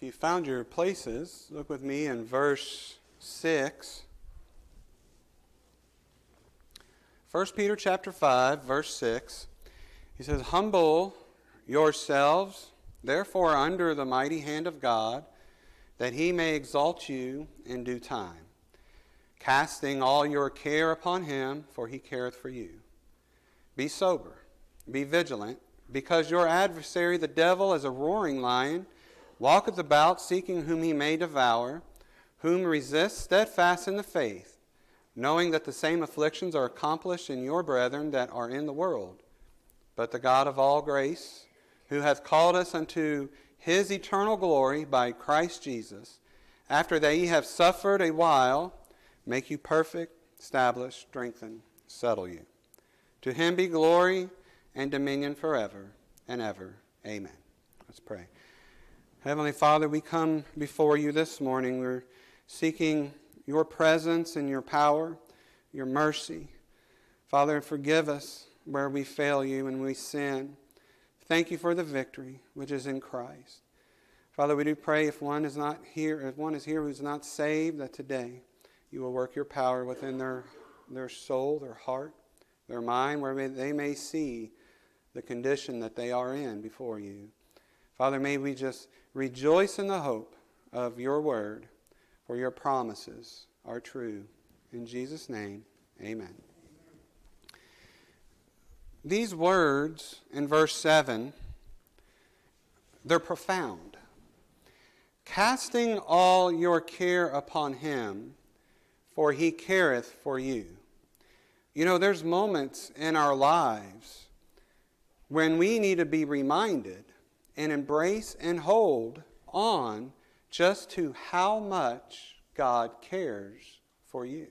If you found your places, look with me in verse 6. 1 Peter chapter 5, verse 6. He says, Humble yourselves, therefore, under the mighty hand of God, that he may exalt you in due time, casting all your care upon him, for he careth for you. Be sober, be vigilant, because your adversary, the devil, is a roaring lion, walketh about seeking whom he may devour, whom resist steadfast in the faith, knowing that the same afflictions are accomplished in your brethren that are in the world. But the God of all grace, who hath called us unto his eternal glory by Christ Jesus, after that ye have suffered a while, make you perfect, establish, strengthen, settle you. To him be glory and dominion forever and ever. Amen. Let's pray. Heavenly Father, we come before you this morning. We're seeking your presence and your power, your mercy. Father, forgive us where we fail you and we sin. Thank you for the victory which is in Christ. Father, we do pray if one is not here, if one is here who's not saved, that today you will work your power within their, their soul, their heart, their mind, where they may see the condition that they are in before you. Father, may we just rejoice in the hope of your word, for your promises are true. In Jesus' name, amen. These words in verse 7, they're profound. Casting all your care upon him, for he careth for you. You know, there's moments in our lives when we need to be reminded and embrace and hold on just to how much God cares for you.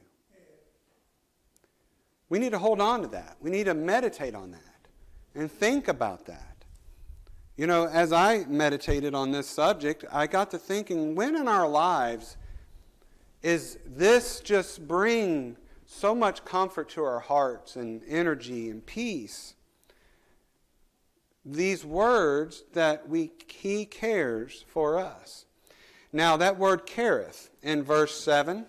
We need to hold on to that. We need to meditate on that and think about that. You know, as I meditated on this subject, I got to thinking when in our lives is this just bring so much comfort to our hearts and energy and peace? These words that we, He cares for us. Now, that word careth in verse 7,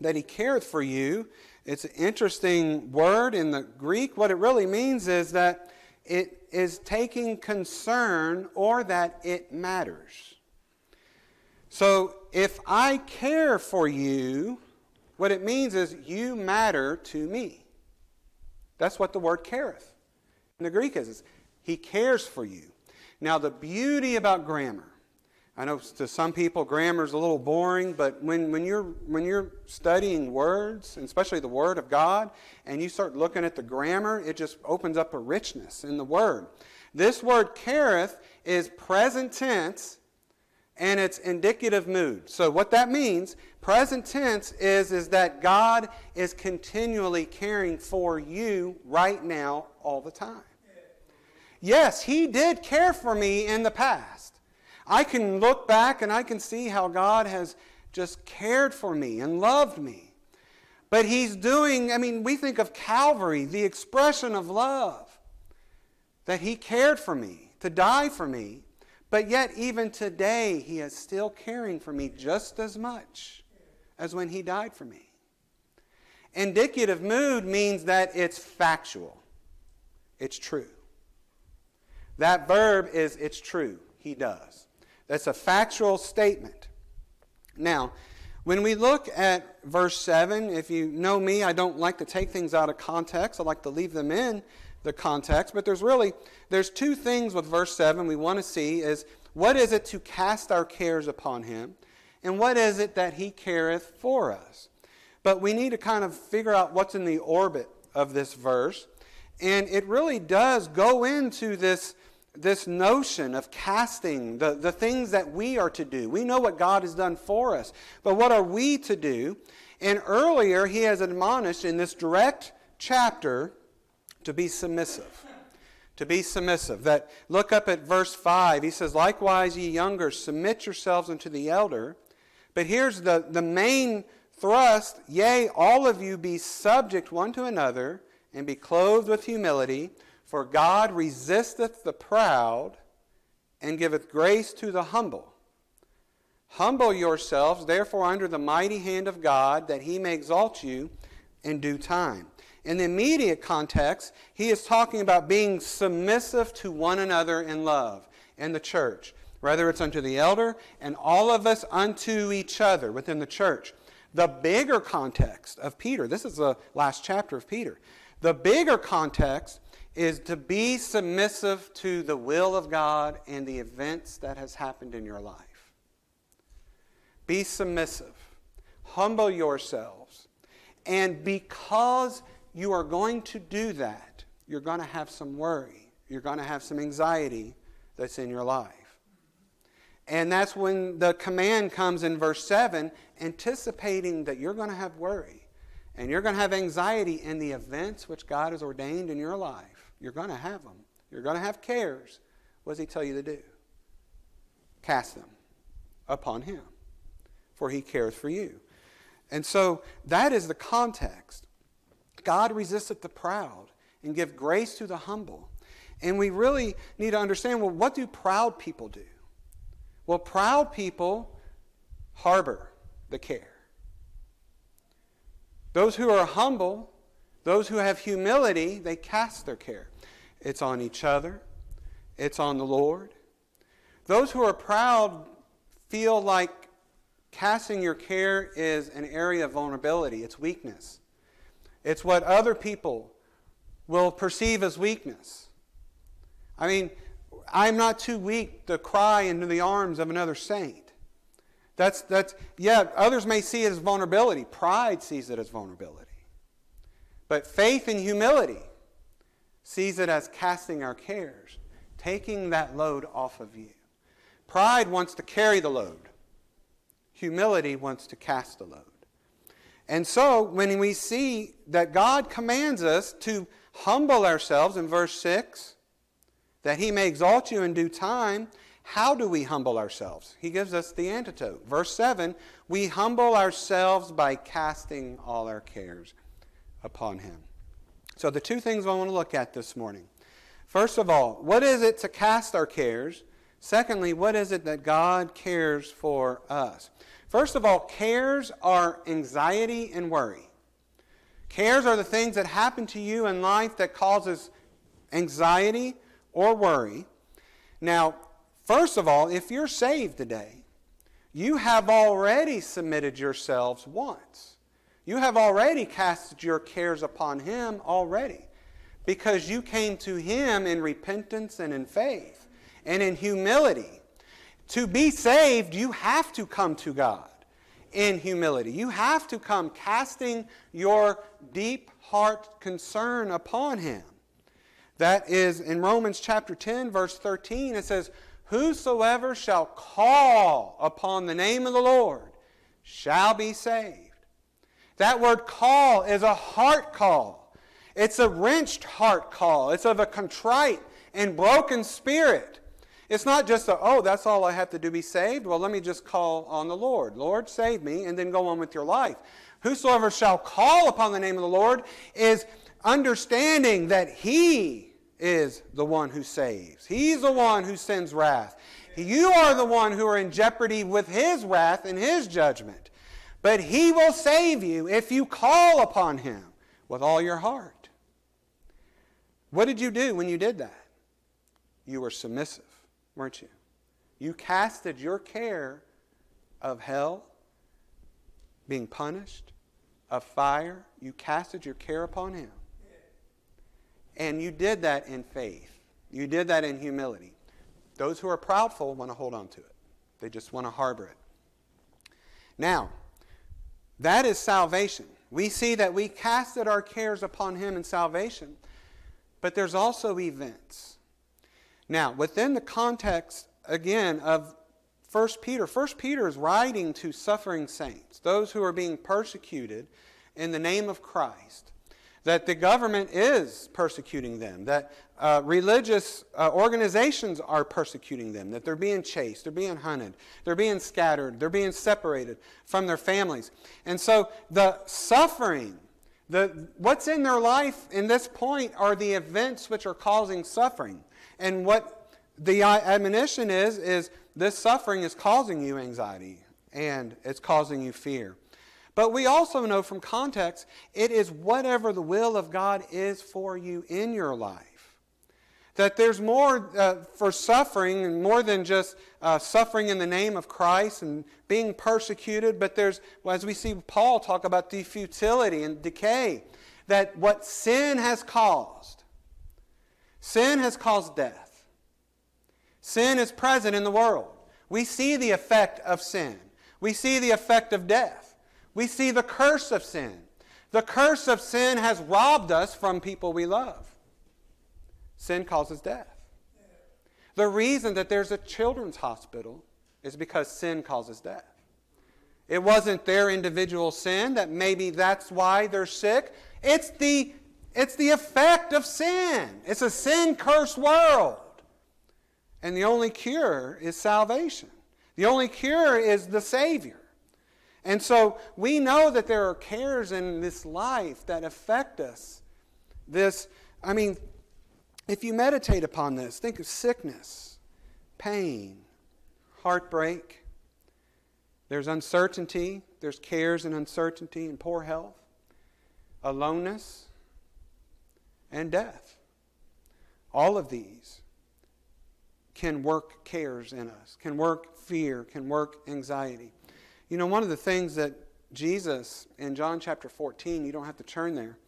that He careth for you, it's an interesting word in the Greek. What it really means is that it is taking concern or that it matters. So if I care for you, what it means is you matter to me. That's what the word careth in the Greek is. He cares for you. Now, the beauty about grammar I know to some people grammar is a little boring, but when, when, you're, when you're studying words, and especially the Word of God, and you start looking at the grammar, it just opens up a richness in the Word. This word careth is present tense and it's indicative mood. So what that means, present tense is, is that God is continually caring for you right now all the time. Yes, He did care for me in the past. I can look back and I can see how God has just cared for me and loved me. But He's doing, I mean, we think of Calvary, the expression of love, that He cared for me, to die for me. But yet, even today, He is still caring for me just as much as when He died for me. Indicative mood means that it's factual, it's true. That verb is it's true, He does. That's a factual statement. Now, when we look at verse 7, if you know me, I don't like to take things out of context. I like to leave them in the context, but there's really there's two things with verse 7 we want to see is what is it to cast our cares upon him and what is it that he careth for us. But we need to kind of figure out what's in the orbit of this verse. And it really does go into this this notion of casting the, the things that we are to do. We know what God has done for us, but what are we to do? And earlier, he has admonished in this direct chapter to be submissive. To be submissive. That look up at verse 5. He says, Likewise, ye younger, submit yourselves unto the elder. But here's the, the main thrust Yea, all of you be subject one to another, and be clothed with humility. For God resisteth the proud and giveth grace to the humble. Humble yourselves, therefore, under the mighty hand of God, that he may exalt you in due time. In the immediate context, he is talking about being submissive to one another in love in the church, whether it's unto the elder and all of us unto each other within the church. The bigger context of Peter, this is the last chapter of Peter. The bigger context is to be submissive to the will of God and the events that has happened in your life. Be submissive. Humble yourselves. And because you are going to do that, you're going to have some worry. You're going to have some anxiety that's in your life. And that's when the command comes in verse 7, anticipating that you're going to have worry and you're going to have anxiety in the events which God has ordained in your life. You're going to have them. You're going to have cares. What does He tell you to do? Cast them upon Him for he cares for you. And so that is the context. God resisteth the proud and give grace to the humble. And we really need to understand well, what do proud people do? Well, proud people harbor the care. Those who are humble, those who have humility, they cast their care. It's on each other, it's on the Lord. Those who are proud feel like Casting your care is an area of vulnerability, it's weakness. It's what other people will perceive as weakness. I mean, I'm not too weak to cry into the arms of another saint. That's, that's, yeah, others may see it as vulnerability. Pride sees it as vulnerability. But faith and humility sees it as casting our cares, taking that load off of you. Pride wants to carry the load. Humility wants to cast the load. And so, when we see that God commands us to humble ourselves in verse 6, that he may exalt you in due time, how do we humble ourselves? He gives us the antidote. Verse 7 we humble ourselves by casting all our cares upon him. So, the two things I want to look at this morning. First of all, what is it to cast our cares? Secondly, what is it that God cares for us? First of all, cares are anxiety and worry. Cares are the things that happen to you in life that causes anxiety or worry. Now, first of all, if you're saved today, you have already submitted yourselves once. You have already cast your cares upon Him already because you came to Him in repentance and in faith and in humility. To be saved, you have to come to God in humility. You have to come casting your deep heart concern upon Him. That is in Romans chapter 10, verse 13. It says, Whosoever shall call upon the name of the Lord shall be saved. That word call is a heart call. It's a wrenched heart call. It's of a contrite and broken spirit. It's not just a, oh, that's all I have to do be saved. Well, let me just call on the Lord. Lord, save me, and then go on with your life. Whosoever shall call upon the name of the Lord is understanding that He is the one who saves. He's the one who sends wrath. You are the one who are in jeopardy with His wrath and His judgment. But He will save you if you call upon Him with all your heart. What did you do when you did that? You were submissive weren't you? You casted your care of hell, being punished, of fire. You casted your care upon Him. And you did that in faith. You did that in humility. Those who are proudful want to hold on to it, they just want to harbor it. Now, that is salvation. We see that we casted our cares upon Him in salvation, but there's also events. Now, within the context, again, of 1 Peter, 1 Peter is writing to suffering saints, those who are being persecuted in the name of Christ, that the government is persecuting them, that uh, religious uh, organizations are persecuting them, that they're being chased, they're being hunted, they're being scattered, they're being separated from their families. And so the suffering, the, what's in their life in this point are the events which are causing suffering. And what the admonition is, is this suffering is causing you anxiety and it's causing you fear. But we also know from context, it is whatever the will of God is for you in your life. That there's more uh, for suffering, and more than just uh, suffering in the name of Christ and being persecuted, but there's, as we see Paul talk about the futility and decay, that what sin has caused, sin has caused death. Sin is present in the world. We see the effect of sin, we see the effect of death. We see the curse of sin. The curse of sin has robbed us from people we love. Sin causes death. The reason that there's a children's hospital is because sin causes death. It wasn't their individual sin that maybe that's why they're sick. It's the, it's the effect of sin. It's a sin cursed world. And the only cure is salvation. The only cure is the Savior. And so we know that there are cares in this life that affect us. This, I mean, if you meditate upon this, think of sickness, pain, heartbreak. There's uncertainty, there's cares and uncertainty and poor health, aloneness, and death. All of these can work cares in us, can work fear, can work anxiety. You know, one of the things that Jesus in John chapter 14, you don't have to turn there.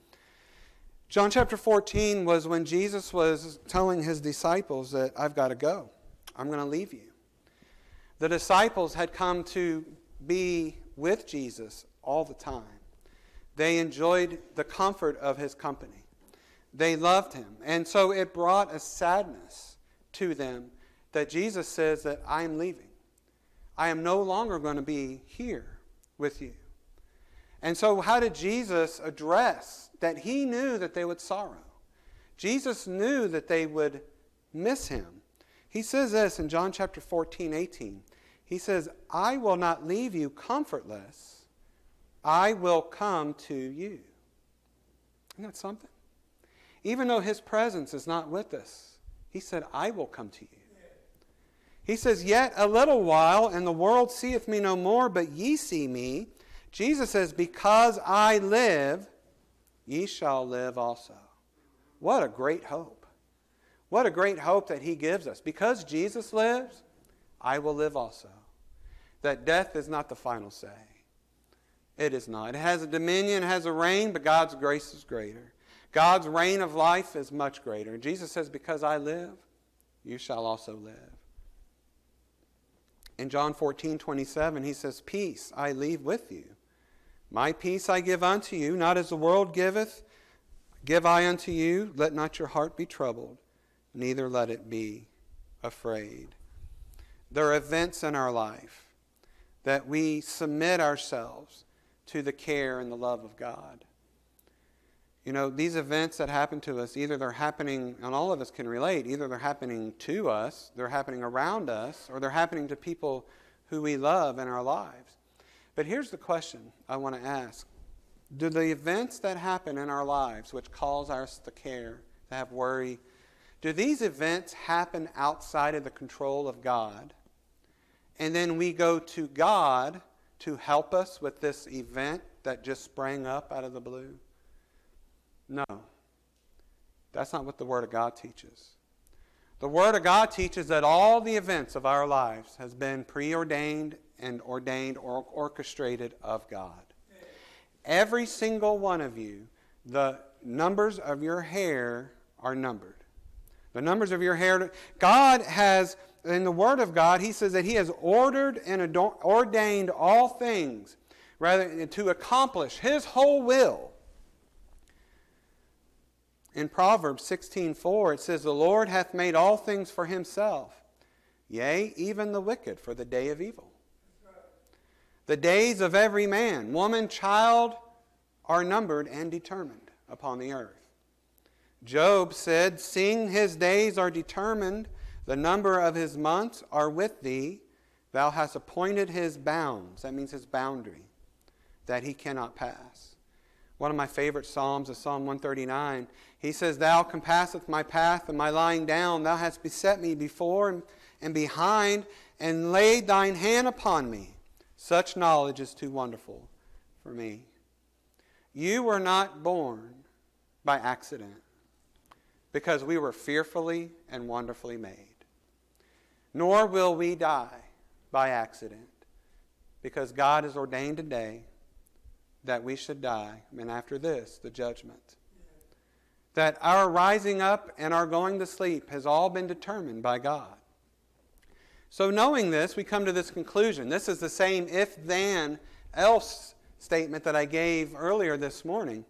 John chapter 14 was when Jesus was telling his disciples that I've got to go. I'm going to leave you. The disciples had come to be with Jesus all the time. They enjoyed the comfort of his company. They loved him. And so it brought a sadness to them that Jesus says that I am leaving. I am no longer going to be here with you. And so, how did Jesus address that he knew that they would sorrow? Jesus knew that they would miss him. He says this in John chapter 14, 18. He says, I will not leave you comfortless, I will come to you. Isn't that something? Even though his presence is not with us, he said, I will come to you. He says, Yet a little while, and the world seeth me no more, but ye see me. Jesus says, Because I live, ye shall live also. What a great hope. What a great hope that he gives us. Because Jesus lives, I will live also. That death is not the final say. It is not. It has a dominion, it has a reign, but God's grace is greater. God's reign of life is much greater. And Jesus says, Because I live, you shall also live. In John 14, 27, he says, Peace I leave with you. My peace I give unto you, not as the world giveth, give I unto you. Let not your heart be troubled, neither let it be afraid. There are events in our life that we submit ourselves to the care and the love of God. You know, these events that happen to us, either they're happening, and all of us can relate, either they're happening to us, they're happening around us, or they're happening to people who we love in our lives. But here's the question I want to ask Do the events that happen in our lives, which cause us to care, to have worry, do these events happen outside of the control of God? And then we go to God to help us with this event that just sprang up out of the blue? No. That's not what the Word of God teaches. The Word of God teaches that all the events of our lives has been preordained and ordained or orchestrated of God. Every single one of you, the numbers of your hair are numbered. The numbers of your hair, God has, in the Word of God, He says that He has ordered and ordained all things, rather to accomplish His whole will in Proverbs 16:4 it says the Lord hath made all things for himself yea even the wicked for the day of evil the days of every man woman child are numbered and determined upon the earth. Job said seeing his days are determined the number of his months are with thee. Thou hast appointed his bounds. That means his boundary that he cannot pass. One of my favorite psalms is Psalm 139 he says, Thou compasseth my path and my lying down. Thou hast beset me before and behind, and laid thine hand upon me. Such knowledge is too wonderful for me. You were not born by accident, because we were fearfully and wonderfully made. Nor will we die by accident, because God has ordained a day that we should die, and after this, the judgment. That our rising up and our going to sleep has all been determined by God. So, knowing this, we come to this conclusion. This is the same if then else statement that I gave earlier this morning.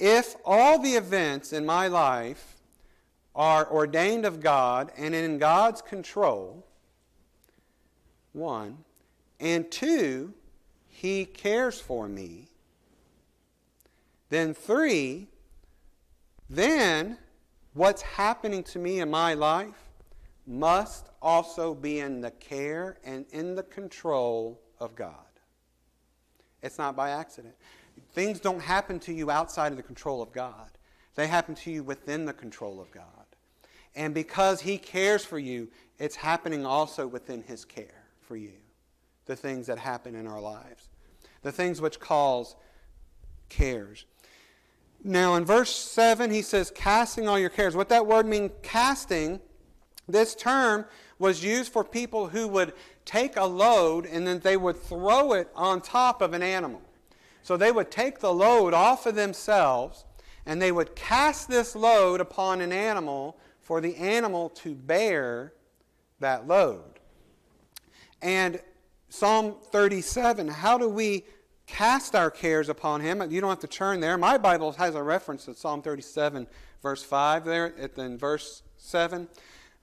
If all the events in my life are ordained of God and in God's control, one, and two, He cares for me, then three, then what's happening to me in my life must also be in the care and in the control of God. It's not by accident. Things don't happen to you outside of the control of God, they happen to you within the control of God. And because He cares for you, it's happening also within His care for you. The things that happen in our lives, the things which cause cares. Now, in verse 7, he says, casting all your cares. What that word means, casting, this term was used for people who would take a load and then they would throw it on top of an animal. So they would take the load off of themselves and they would cast this load upon an animal for the animal to bear that load. And Psalm 37, how do we cast our cares upon him? You don't have to turn there. My Bible has a reference to Psalm 37, verse 5 there, in verse 7.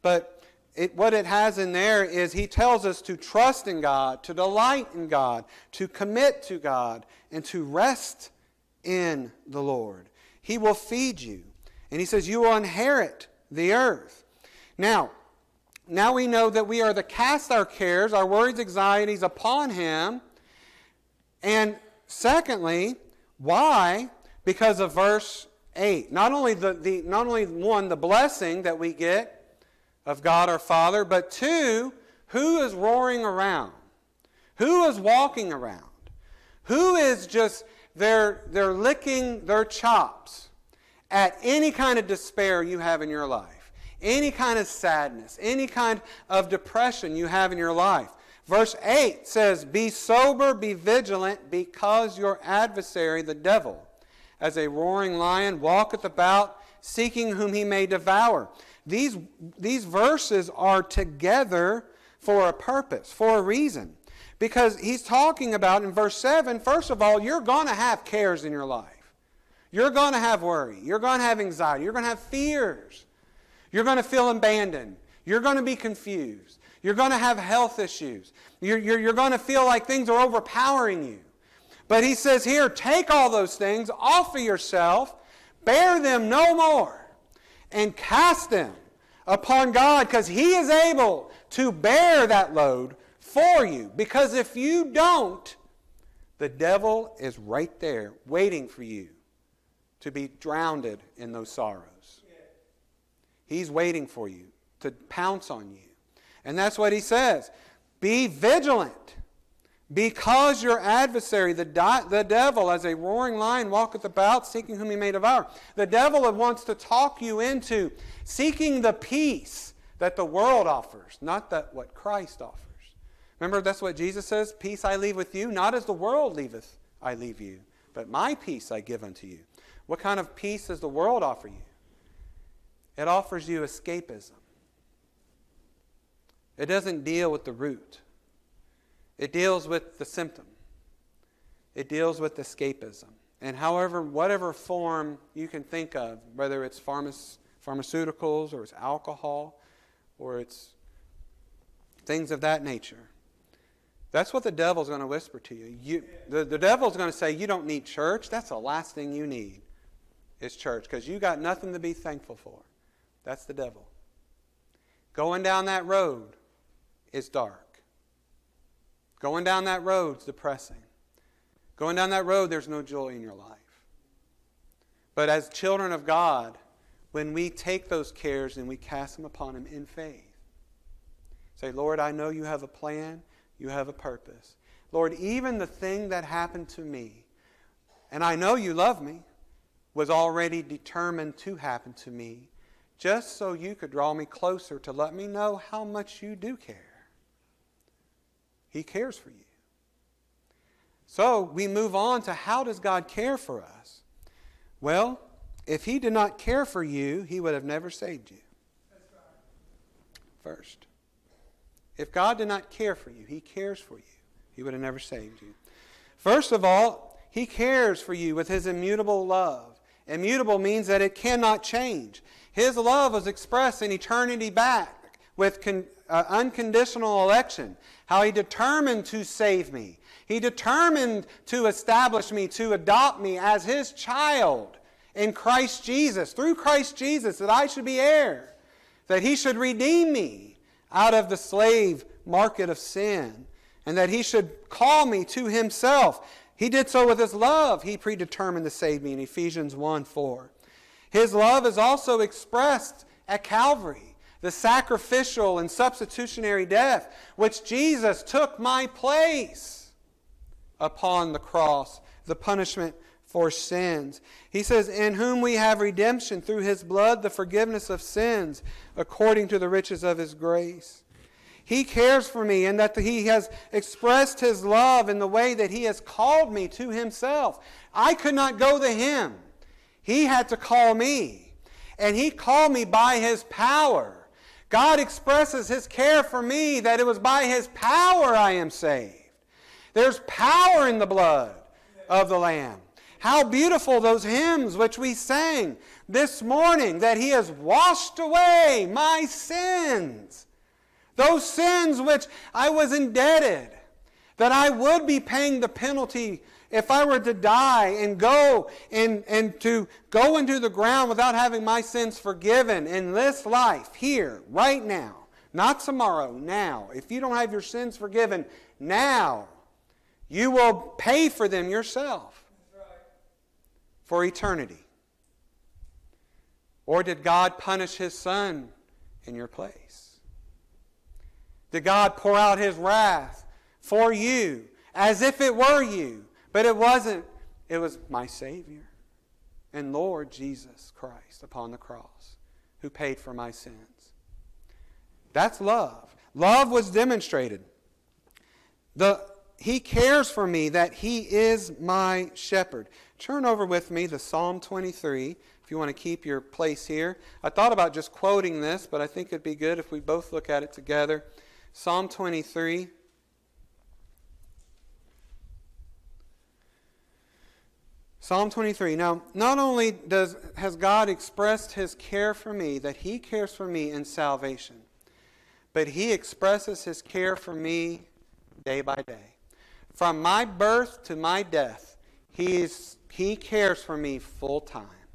But it, what it has in there is he tells us to trust in God, to delight in God, to commit to God, and to rest in the Lord. He will feed you. And he says, You will inherit the earth. Now, now we know that we are to cast our cares, our worries, anxieties upon him. And secondly, why? Because of verse 8. Not only the, the not only one, the blessing that we get of God our Father, but two, who is roaring around? Who is walking around? Who is just they're they're licking their chops at any kind of despair you have in your life, any kind of sadness, any kind of depression you have in your life. Verse 8 says, Be sober, be vigilant, because your adversary, the devil, as a roaring lion, walketh about, seeking whom he may devour. These, these verses are together for a purpose, for a reason. Because he's talking about in verse 7, first of all, you're going to have cares in your life. You're going to have worry. You're going to have anxiety. You're going to have fears. You're going to feel abandoned. You're going to be confused. You're going to have health issues. You're, you're, you're going to feel like things are overpowering you. But he says here, take all those things off of yourself, bear them no more and cast them upon God because He is able to bear that load for you. Because if you don't, the devil is right there waiting for you to be drowned in those sorrows. He's waiting for you to pounce on you. And that's what he says. Be vigilant. Because your adversary, the, di- the devil, as a roaring lion, walketh about, seeking whom he may devour. The devil wants to talk you into seeking the peace that the world offers, not that what Christ offers. Remember, that's what Jesus says Peace I leave with you, not as the world leaveth, I leave you, but my peace I give unto you. What kind of peace does the world offer you? It offers you escapism, it doesn't deal with the root. It deals with the symptom. It deals with escapism. And however, whatever form you can think of, whether it's pharma- pharmaceuticals or it's alcohol or it's things of that nature, that's what the devil's going to whisper to you. you the, the devil's going to say, You don't need church. That's the last thing you need is church because you got nothing to be thankful for. That's the devil. Going down that road is dark. Going down that road's depressing. Going down that road, there's no joy in your life. But as children of God, when we take those cares and we cast them upon Him in faith, Say, Lord, I know you have a plan, you have a purpose. Lord, even the thing that happened to me, and I know you love me, was already determined to happen to me, just so you could draw me closer to let me know how much you do care. He cares for you. So we move on to how does God care for us? Well, if He did not care for you, He would have never saved you. First. If God did not care for you, He cares for you. He would have never saved you. First of all, He cares for you with His immutable love. Immutable means that it cannot change. His love was expressed in eternity back with con- uh, unconditional election. How He determined to save me. He determined to establish me, to adopt me as His child in Christ Jesus, through Christ Jesus, that I should be heir, that He should redeem me out of the slave market of sin, and that He should call me to Himself. He did so with His love. He predetermined to save me in Ephesians 1 4. His love is also expressed at Calvary, the sacrificial and substitutionary death, which Jesus took my place upon the cross, the punishment for sins. He says, In whom we have redemption through his blood, the forgiveness of sins, according to the riches of his grace. He cares for me and that he has expressed his love in the way that he has called me to himself. I could not go to him, he had to call me. And he called me by his power. God expresses his care for me that it was by his power I am saved. There's power in the blood of the Lamb. How beautiful those hymns which we sang this morning that He has washed away my sins. Those sins which I was indebted, that I would be paying the penalty if I were to die and go and, and to go into the ground without having my sins forgiven in this life, here, right now, not tomorrow, now. If you don't have your sins forgiven now, you will pay for them yourself for eternity. Or did God punish his son in your place? Did God pour out his wrath for you as if it were you? But it wasn't. It was my Savior and Lord Jesus Christ upon the cross who paid for my sins. That's love. Love was demonstrated. The he cares for me that He is my shepherd. Turn over with me to Psalm 23 if you want to keep your place here. I thought about just quoting this, but I think it'd be good if we both look at it together. Psalm 23. Psalm 23. Now, not only does, has God expressed his care for me, that he cares for me in salvation, but he expresses his care for me day by day. From my birth to my death, he's, He cares for me full time,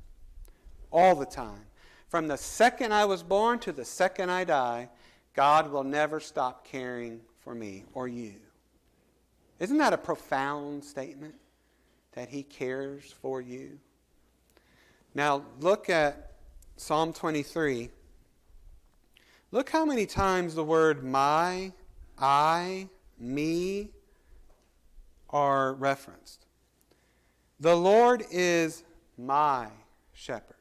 all the time. From the second I was born to the second I die, God will never stop caring for me or you. Isn't that a profound statement? That He cares for you? Now, look at Psalm 23. Look how many times the word my, I, me, are referenced. The Lord is my shepherd.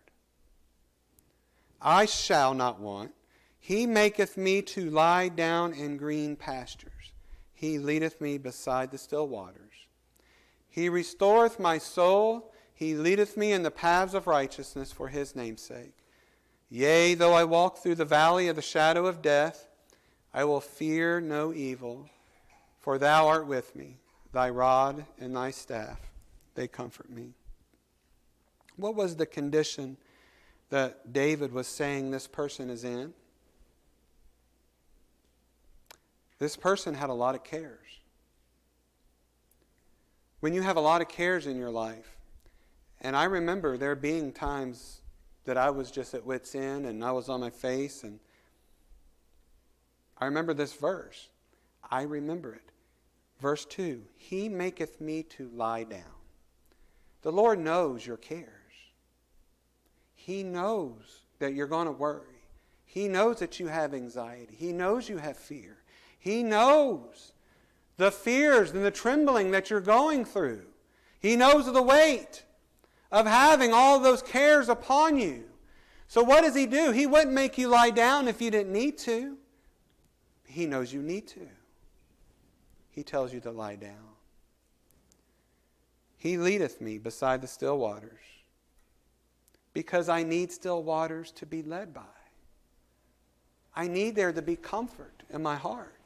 I shall not want. He maketh me to lie down in green pastures. He leadeth me beside the still waters. He restoreth my soul. He leadeth me in the paths of righteousness for his name's sake. Yea, though I walk through the valley of the shadow of death, I will fear no evil, for thou art with me. Thy rod and thy staff, they comfort me. What was the condition that David was saying this person is in? This person had a lot of cares. When you have a lot of cares in your life, and I remember there being times that I was just at wits' end and I was on my face, and I remember this verse. I remember it. Verse 2 He maketh me to lie down. The Lord knows your cares. He knows that you're going to worry. He knows that you have anxiety. He knows you have fear. He knows the fears and the trembling that you're going through. He knows the weight of having all those cares upon you. So, what does He do? He wouldn't make you lie down if you didn't need to. He knows you need to. He tells you to lie down. He leadeth me beside the still waters, because I need still waters to be led by. I need there to be comfort in my heart.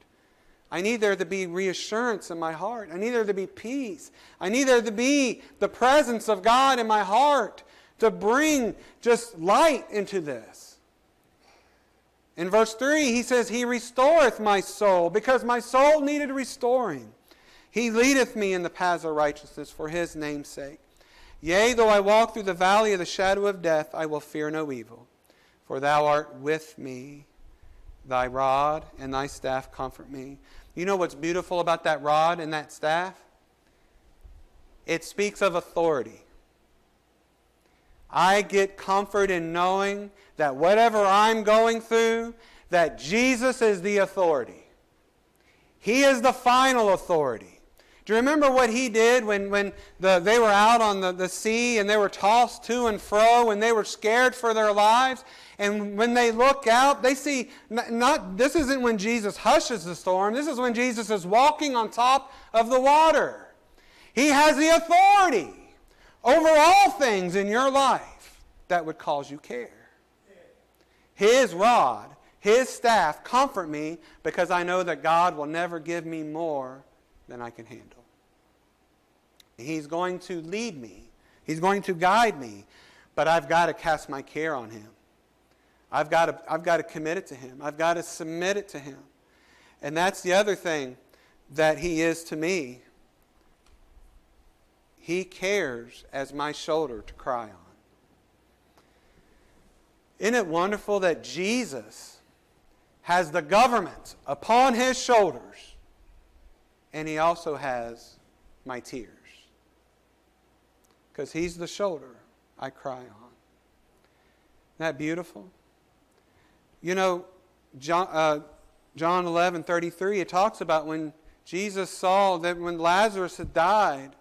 I need there to be reassurance in my heart. I need there to be peace. I need there to be the presence of God in my heart to bring just light into this. In verse 3, he says, He restoreth my soul, because my soul needed restoring. He leadeth me in the paths of righteousness for his name's sake. Yea, though I walk through the valley of the shadow of death, I will fear no evil, for thou art with me. Thy rod and thy staff comfort me. You know what's beautiful about that rod and that staff? It speaks of authority. I get comfort in knowing that whatever I'm going through, that Jesus is the authority. He is the final authority. Do you remember what he did when, when the, they were out on the, the sea and they were tossed to and fro and they were scared for their lives? And when they look out, they see not, this isn't when Jesus hushes the storm. This is when Jesus is walking on top of the water. He has the authority over all things in your life that would cause you care. His rod, his staff comfort me because I know that God will never give me more than I can handle. He's going to lead me. He's going to guide me, but I've got to cast my care on him. I've got to, I've got to commit it to Him. I've got to submit it to Him. And that's the other thing that He is to me. He cares as my shoulder to cry on. Isn't it wonderful that Jesus has the government upon His shoulders and He also has my tears? Because He's the shoulder I cry on. Isn't that beautiful? You know, John, uh, John 11 33, it talks about when Jesus saw that when Lazarus had died,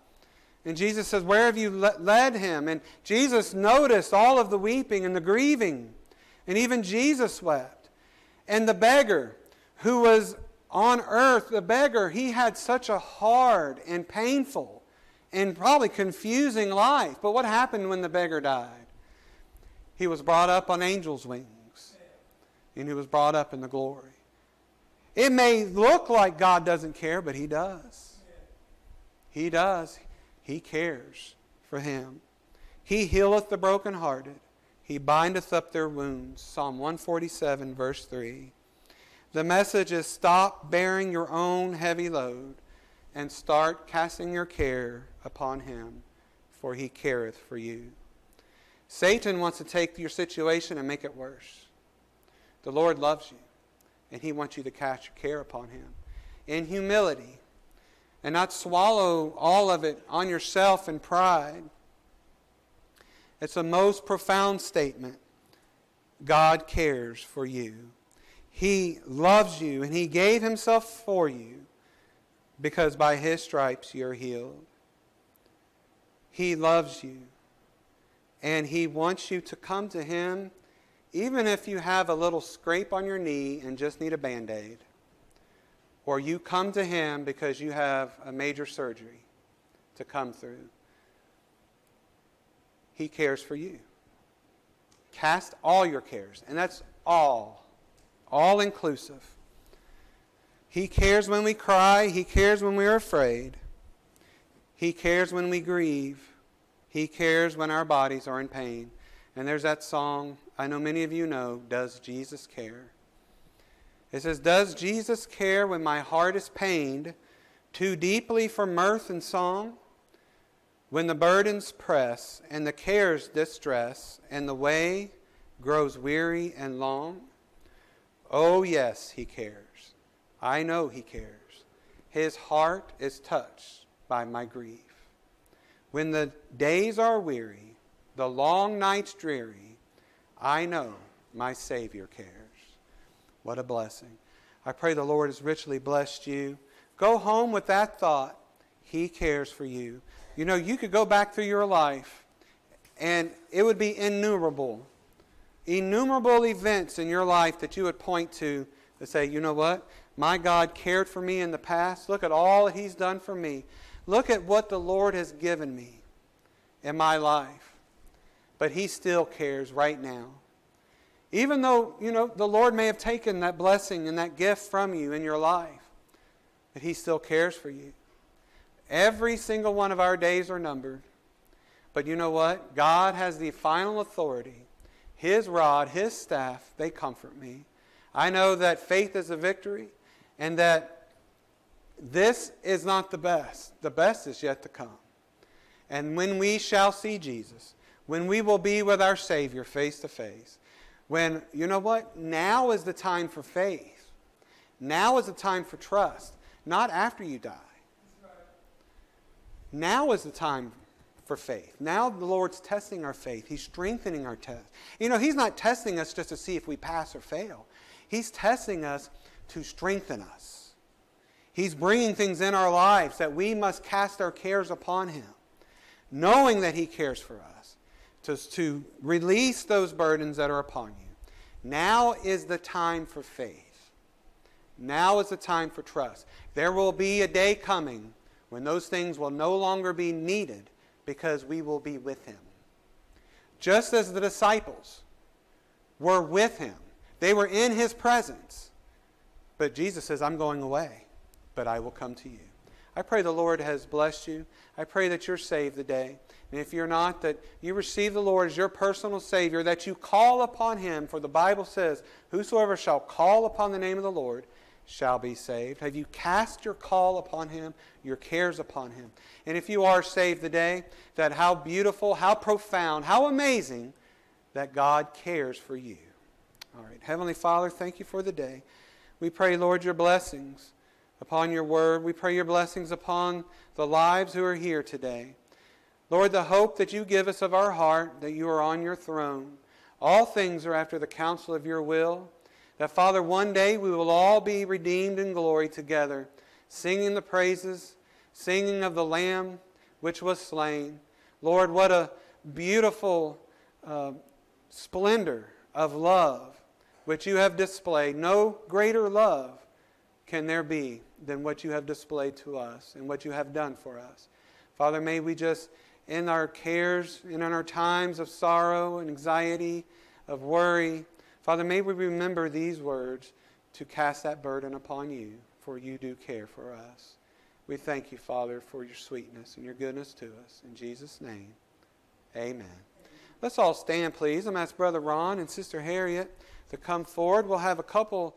and Jesus says, Where have you led him? And Jesus noticed all of the weeping and the grieving. And even Jesus wept. And the beggar who was on earth, the beggar, he had such a hard and painful and probably confusing life. But what happened when the beggar died? He was brought up on angels' wings and he was brought up in the glory. It may look like God doesn't care, but he does. He does. He cares for him. He healeth the brokenhearted. He bindeth up their wounds. Psalm 147, verse 3. The message is stop bearing your own heavy load and start casting your care upon him, for he careth for you. Satan wants to take your situation and make it worse. The Lord loves you, and He wants you to cast your care upon Him in humility and not swallow all of it on yourself in pride. It's a most profound statement. God cares for you. He loves you, and He gave Himself for you because by His stripes you're healed. He loves you, and He wants you to come to Him even if you have a little scrape on your knee and just need a band aid, or you come to Him because you have a major surgery to come through, He cares for you. Cast all your cares, and that's all, all inclusive. He cares when we cry, He cares when we are afraid, He cares when we grieve, He cares when our bodies are in pain. And there's that song I know many of you know, Does Jesus Care? It says, Does Jesus care when my heart is pained too deeply for mirth and song? When the burdens press and the cares distress and the way grows weary and long? Oh, yes, he cares. I know he cares. His heart is touched by my grief. When the days are weary, the long nights dreary, I know my Savior cares. What a blessing. I pray the Lord has richly blessed you. Go home with that thought. He cares for you. You know, you could go back through your life and it would be innumerable, innumerable events in your life that you would point to to say, you know what? My God cared for me in the past. Look at all that He's done for me. Look at what the Lord has given me in my life. But He still cares right now. Even though, you know, the Lord may have taken that blessing and that gift from you in your life, but He still cares for you. Every single one of our days are numbered. But you know what? God has the final authority. His rod, His staff, they comfort me. I know that faith is a victory and that this is not the best. The best is yet to come. And when we shall see Jesus, when we will be with our Savior face to face, when, you know what? Now is the time for faith. Now is the time for trust, not after you die. Now is the time for faith. Now the Lord's testing our faith. He's strengthening our test. You know, He's not testing us just to see if we pass or fail. He's testing us to strengthen us. He's bringing things in our lives that we must cast our cares upon Him, knowing that He cares for us, to, to release those burdens that are upon you. Now is the time for faith. Now is the time for trust. There will be a day coming when those things will no longer be needed because we will be with Him. Just as the disciples were with Him, they were in His presence. But Jesus says, I'm going away, but I will come to you. I pray the Lord has blessed you. I pray that you're saved today. And if you're not, that you receive the Lord as your personal Savior, that you call upon Him, for the Bible says, Whosoever shall call upon the name of the Lord shall be saved. Have you cast your call upon Him, your cares upon Him? And if you are saved today, that how beautiful, how profound, how amazing that God cares for you. All right. Heavenly Father, thank you for the day. We pray, Lord, your blessings upon your word. We pray your blessings upon the lives who are here today. Lord, the hope that you give us of our heart, that you are on your throne. All things are after the counsel of your will. That, Father, one day we will all be redeemed in glory together, singing the praises, singing of the Lamb which was slain. Lord, what a beautiful uh, splendor of love which you have displayed. No greater love can there be than what you have displayed to us and what you have done for us. Father, may we just, in our cares and in our times of sorrow and anxiety, of worry, Father, may we remember these words to cast that burden upon you, for you do care for us. We thank you, Father, for your sweetness and your goodness to us. In Jesus' name, amen. Let's all stand, please. I'm ask Brother Ron and Sister Harriet to come forward. We'll have a couple